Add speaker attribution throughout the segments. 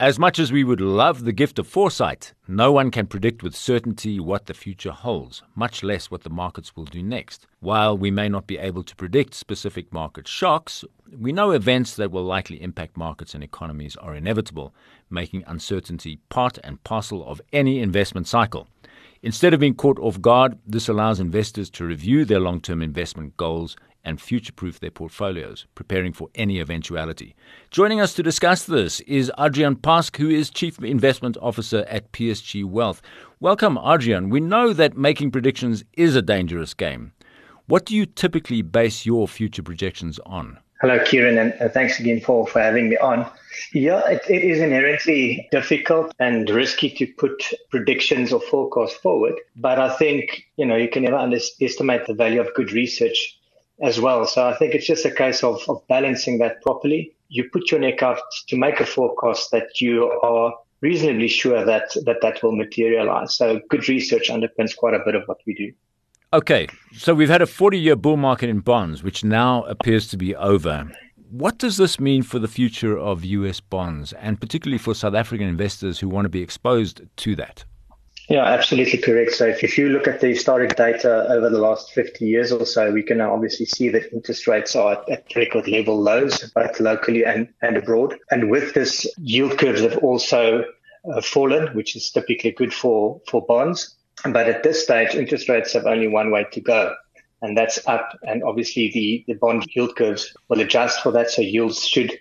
Speaker 1: As much as we would love the gift of foresight, no one can predict with certainty what the future holds, much less what the markets will do next. While we may not be able to predict specific market shocks, we know events that will likely impact markets and economies are inevitable, making uncertainty part and parcel of any investment cycle. Instead of being caught off guard, this allows investors to review their long term investment goals and future proof their portfolios, preparing for any eventuality. Joining us to discuss this is Adrian Pask, who is Chief Investment Officer at PSG Wealth. Welcome, Adrian. We know that making predictions is a dangerous game. What do you typically base your future projections on?
Speaker 2: Hello, Kieran, and uh, thanks again for, for having me on. Yeah, it, it is inherently difficult and risky to put predictions or forecasts forward, but I think, you know, you can never underestimate the value of good research as well. So I think it's just a case of, of balancing that properly. You put your neck out to make a forecast that you are reasonably sure that that, that will materialize. So good research underpins quite a bit of what we do.
Speaker 1: Okay, so we've had a 40 year bull market in bonds, which now appears to be over. What does this mean for the future of US bonds, and particularly for South African investors who want to be exposed to that?
Speaker 2: Yeah, absolutely correct. So if, if you look at the historic data over the last 50 years or so, we can obviously see that interest rates are at record level lows, both locally and, and abroad. And with this, yield curves have also uh, fallen, which is typically good for, for bonds. But at this stage, interest rates have only one way to go, and that's up. And obviously, the, the bond yield curves will adjust for that, so yields should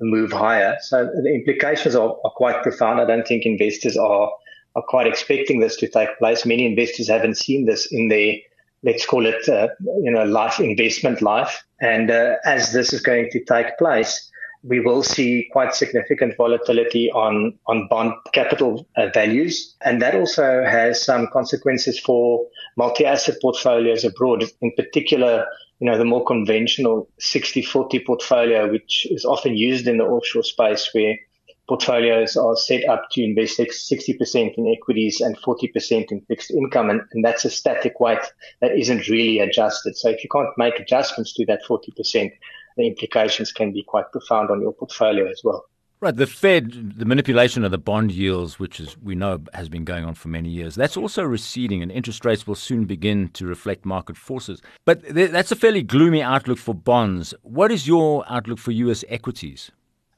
Speaker 2: move higher. So the implications are, are quite profound. I don't think investors are are quite expecting this to take place. Many investors haven't seen this in their, let's call it, uh, you know, life investment life. And uh, as this is going to take place, we will see quite significant volatility on, on bond capital uh, values. And that also has some consequences for multi-asset portfolios abroad, in particular, you know, the more conventional 60-40 portfolio, which is often used in the offshore space where portfolios are set up to invest 60% in equities and 40% in fixed income. And, and, that's a static weight that isn't really adjusted. So if you can't make adjustments to that 40%, the implications can be quite profound on your portfolio as well.
Speaker 1: Right, the Fed, the manipulation of the bond yields, which is we know has been going on for many years, that's also receding, and interest rates will soon begin to reflect market forces. But th- that's a fairly gloomy outlook for bonds. What is your outlook for U.S. equities?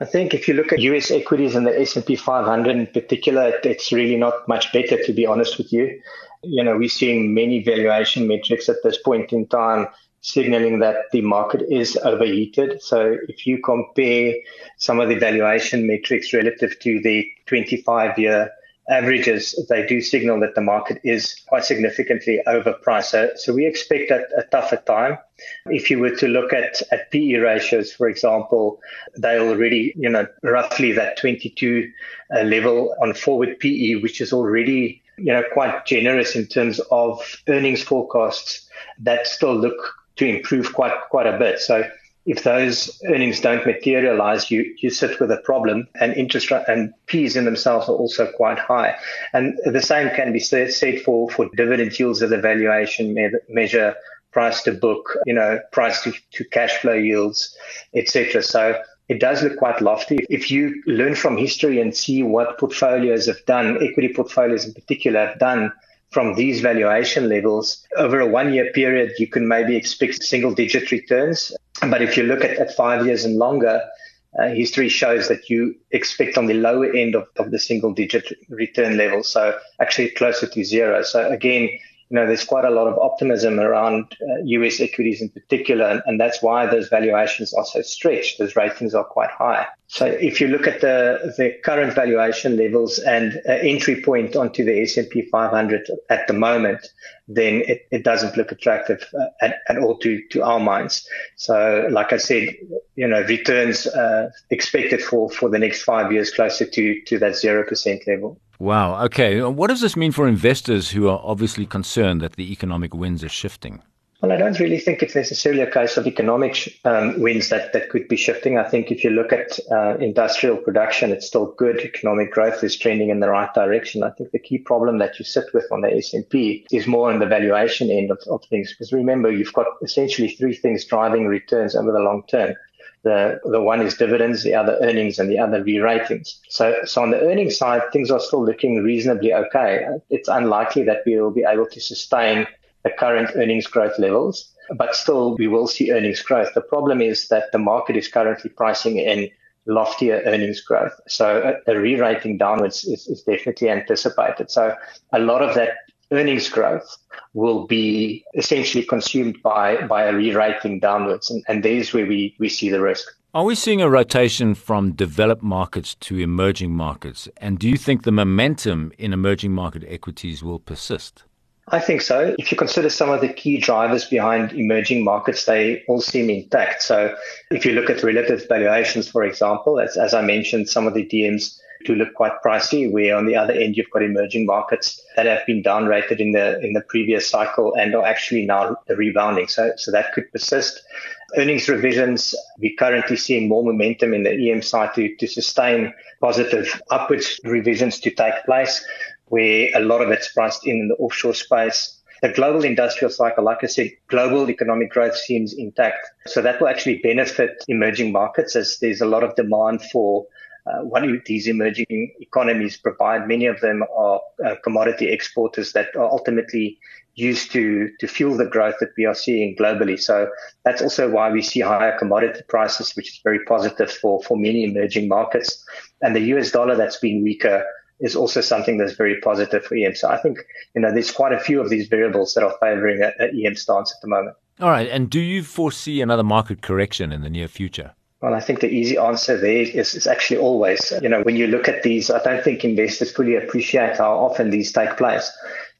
Speaker 2: I think if you look at US equities and the S&P 500 in particular, it's really not much better, to be honest with you. You know, we're seeing many valuation metrics at this point in time signaling that the market is overheated. So if you compare some of the valuation metrics relative to the 25 year averages, they do signal that the market is quite significantly overpriced. So, so we expect a, a tougher time. If you were to look at, at PE ratios, for example, they already, you know, roughly that 22 uh, level on forward PE, which is already, you know, quite generous in terms of earnings forecasts that still look to improve quite, quite a bit. So if those earnings don't materialize, you, you sit with a problem and interest and P's in themselves are also quite high. And the same can be said for, for dividend yields as a valuation me- measure, price to book, you know, price to, to cash flow yields, etc. So it does look quite lofty. If you learn from history and see what portfolios have done, equity portfolios in particular have done from these valuation levels over a one year period, you can maybe expect single digit returns. But if you look at, at five years and longer, uh, history shows that you expect on the lower end of, of the single digit return level. So actually closer to zero. So again, you know, there's quite a lot of optimism around uh, US equities in particular, and, and, that's why those valuations are so stretched. Those ratings are quite high. So if you look at the, the current valuation levels and uh, entry point onto the S&P 500 at the moment, then it, it doesn't look attractive uh, at, at, all to, to our minds. So like I said, you know, returns uh, expected for, for the next five years closer to, to that 0% level.
Speaker 1: Wow. Okay. What does this mean for investors who are obviously concerned that the economic winds are shifting?
Speaker 2: Well, I don't really think it's necessarily a case of economic um, winds that, that could be shifting. I think if you look at uh, industrial production, it's still good. Economic growth is trending in the right direction. I think the key problem that you sit with on the S&P is more on the valuation end of, of things. Because remember, you've got essentially three things driving returns over the long term. The, the one is dividends, the other earnings, and the other re-ratings. So, so on the earnings side, things are still looking reasonably okay. It's unlikely that we will be able to sustain the current earnings growth levels, but still we will see earnings growth. The problem is that the market is currently pricing in loftier earnings growth. So a, a re-rating downwards is, is definitely anticipated. So a lot of that earnings growth will be essentially consumed by, by a re-rating downwards. And, and there's where we, we see the risk.
Speaker 1: Are we seeing a rotation from developed markets to emerging markets? And do you think the momentum in emerging market equities will persist?
Speaker 2: I think so. If you consider some of the key drivers behind emerging markets, they all seem intact. So if you look at relative valuations, for example, as, as I mentioned, some of the DMs do look quite pricey, where on the other end you've got emerging markets that have been downrated in the in the previous cycle and are actually now rebounding. So so that could persist. Earnings revisions, we're currently seeing more momentum in the EM side to, to sustain positive upwards revisions to take place where a lot of it's priced in, in the offshore space. The global industrial cycle, like I said, global economic growth seems intact. So that will actually benefit emerging markets as there's a lot of demand for uh, what these emerging economies provide. Many of them are uh, commodity exporters that are ultimately used to, to fuel the growth that we are seeing globally. So that's also why we see higher commodity prices, which is very positive for, for many emerging markets. And the US dollar that's been weaker is also something that's very positive for EM. So I think, you know, there's quite a few of these variables that are favoring an EM stance at the moment.
Speaker 1: All right. And do you foresee another market correction in the near future?
Speaker 2: Well, I think the easy answer there is, is actually always, you know, when you look at these, I don't think investors fully appreciate how often these take place.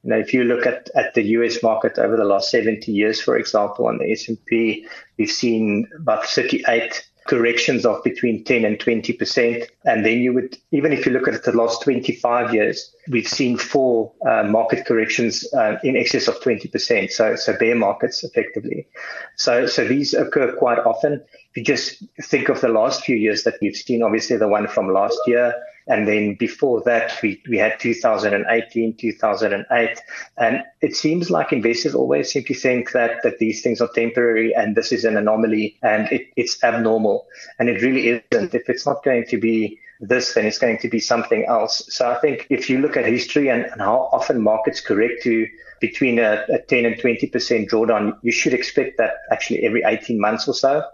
Speaker 2: You know, if you look at, at the US market over the last 70 years, for example, on the S&P, we've seen about 38 corrections of between 10 and 20%. And then you would, even if you look at the last 25 years, we've seen four uh, market corrections uh, in excess of 20%. So, so bear markets effectively. So, so these occur quite often. If you just think of the last few years that we've seen, obviously the one from last year, and then before that, we, we had 2018, 2008. And it seems like investors always seem to think that, that these things are temporary and this is an anomaly and it, it's abnormal. And it really isn't. If it's not going to be this, then it's going to be something else. So I think if you look at history and, and how often markets correct to between a, a 10 and 20% drawdown, you should expect that actually every 18 months or so.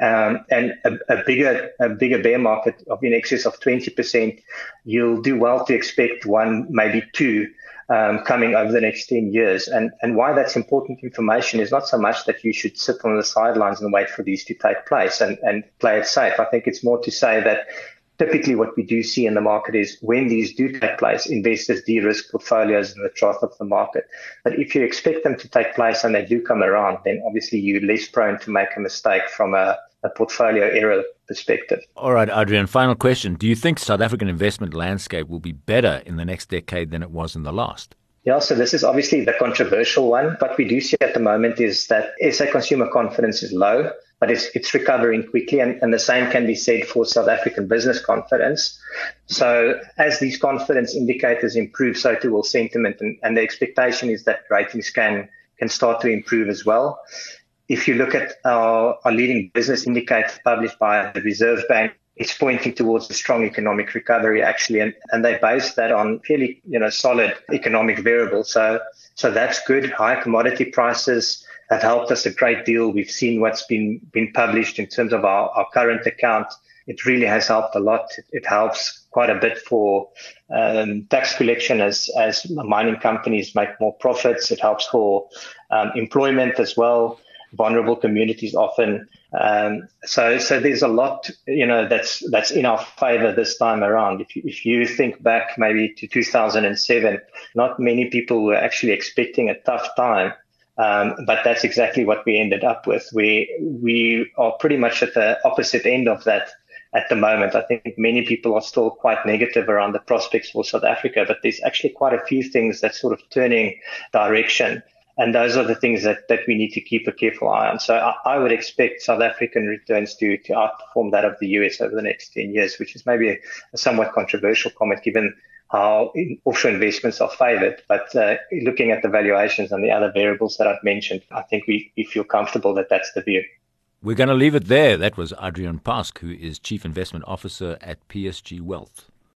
Speaker 2: Um, and a, a, bigger a bigger bear market of in excess of 20%, you'll do well to expect one, maybe two, um, coming over the next 10 years. And, and why that's important information is not so much that you should sit on the sidelines and wait for these to take place and, and play it safe. I think it's more to say that typically what we do see in the market is when these do take place, investors de-risk portfolios in the trough of the market. But if you expect them to take place and they do come around, then obviously you're less prone to make a mistake from a a portfolio error perspective.
Speaker 1: All right, Adrian, final question. Do you think South African investment landscape will be better in the next decade than it was in the last?
Speaker 2: Yeah, so this is obviously the controversial one. What we do see at the moment is that SA consumer confidence is low, but it's, it's recovering quickly. And, and the same can be said for South African business confidence. So as these confidence indicators improve, so too will sentiment. And, and the expectation is that ratings can, can start to improve as well if you look at our, our leading business indicator published by the Reserve Bank, it's pointing towards a strong economic recovery actually, and, and they base that on fairly, you know, solid economic variables. So, so that's good. High commodity prices have helped us a great deal. We've seen what's been, been published in terms of our, our current account. It really has helped a lot. It, it helps quite a bit for um, tax collection as, as mining companies make more profits. It helps for um, employment as well vulnerable communities often. Um, so, so there's a lot, you know, that's that's in our favor this time around. If you, if you think back maybe to 2007, not many people were actually expecting a tough time. Um, but that's exactly what we ended up with. We we are pretty much at the opposite end of that at the moment. I think many people are still quite negative around the prospects for South Africa, but there's actually quite a few things that's sort of turning direction. And those are the things that, that we need to keep a careful eye on. So I, I, would expect South African returns to, to outperform that of the US over the next 10 years, which is maybe a, a somewhat controversial comment given how offshore investments are favored. But uh, looking at the valuations and the other variables that I've mentioned, I think we, we feel comfortable that that's the view.
Speaker 1: We're going to leave it there. That was Adrian Pask, who is Chief Investment Officer at PSG Wealth.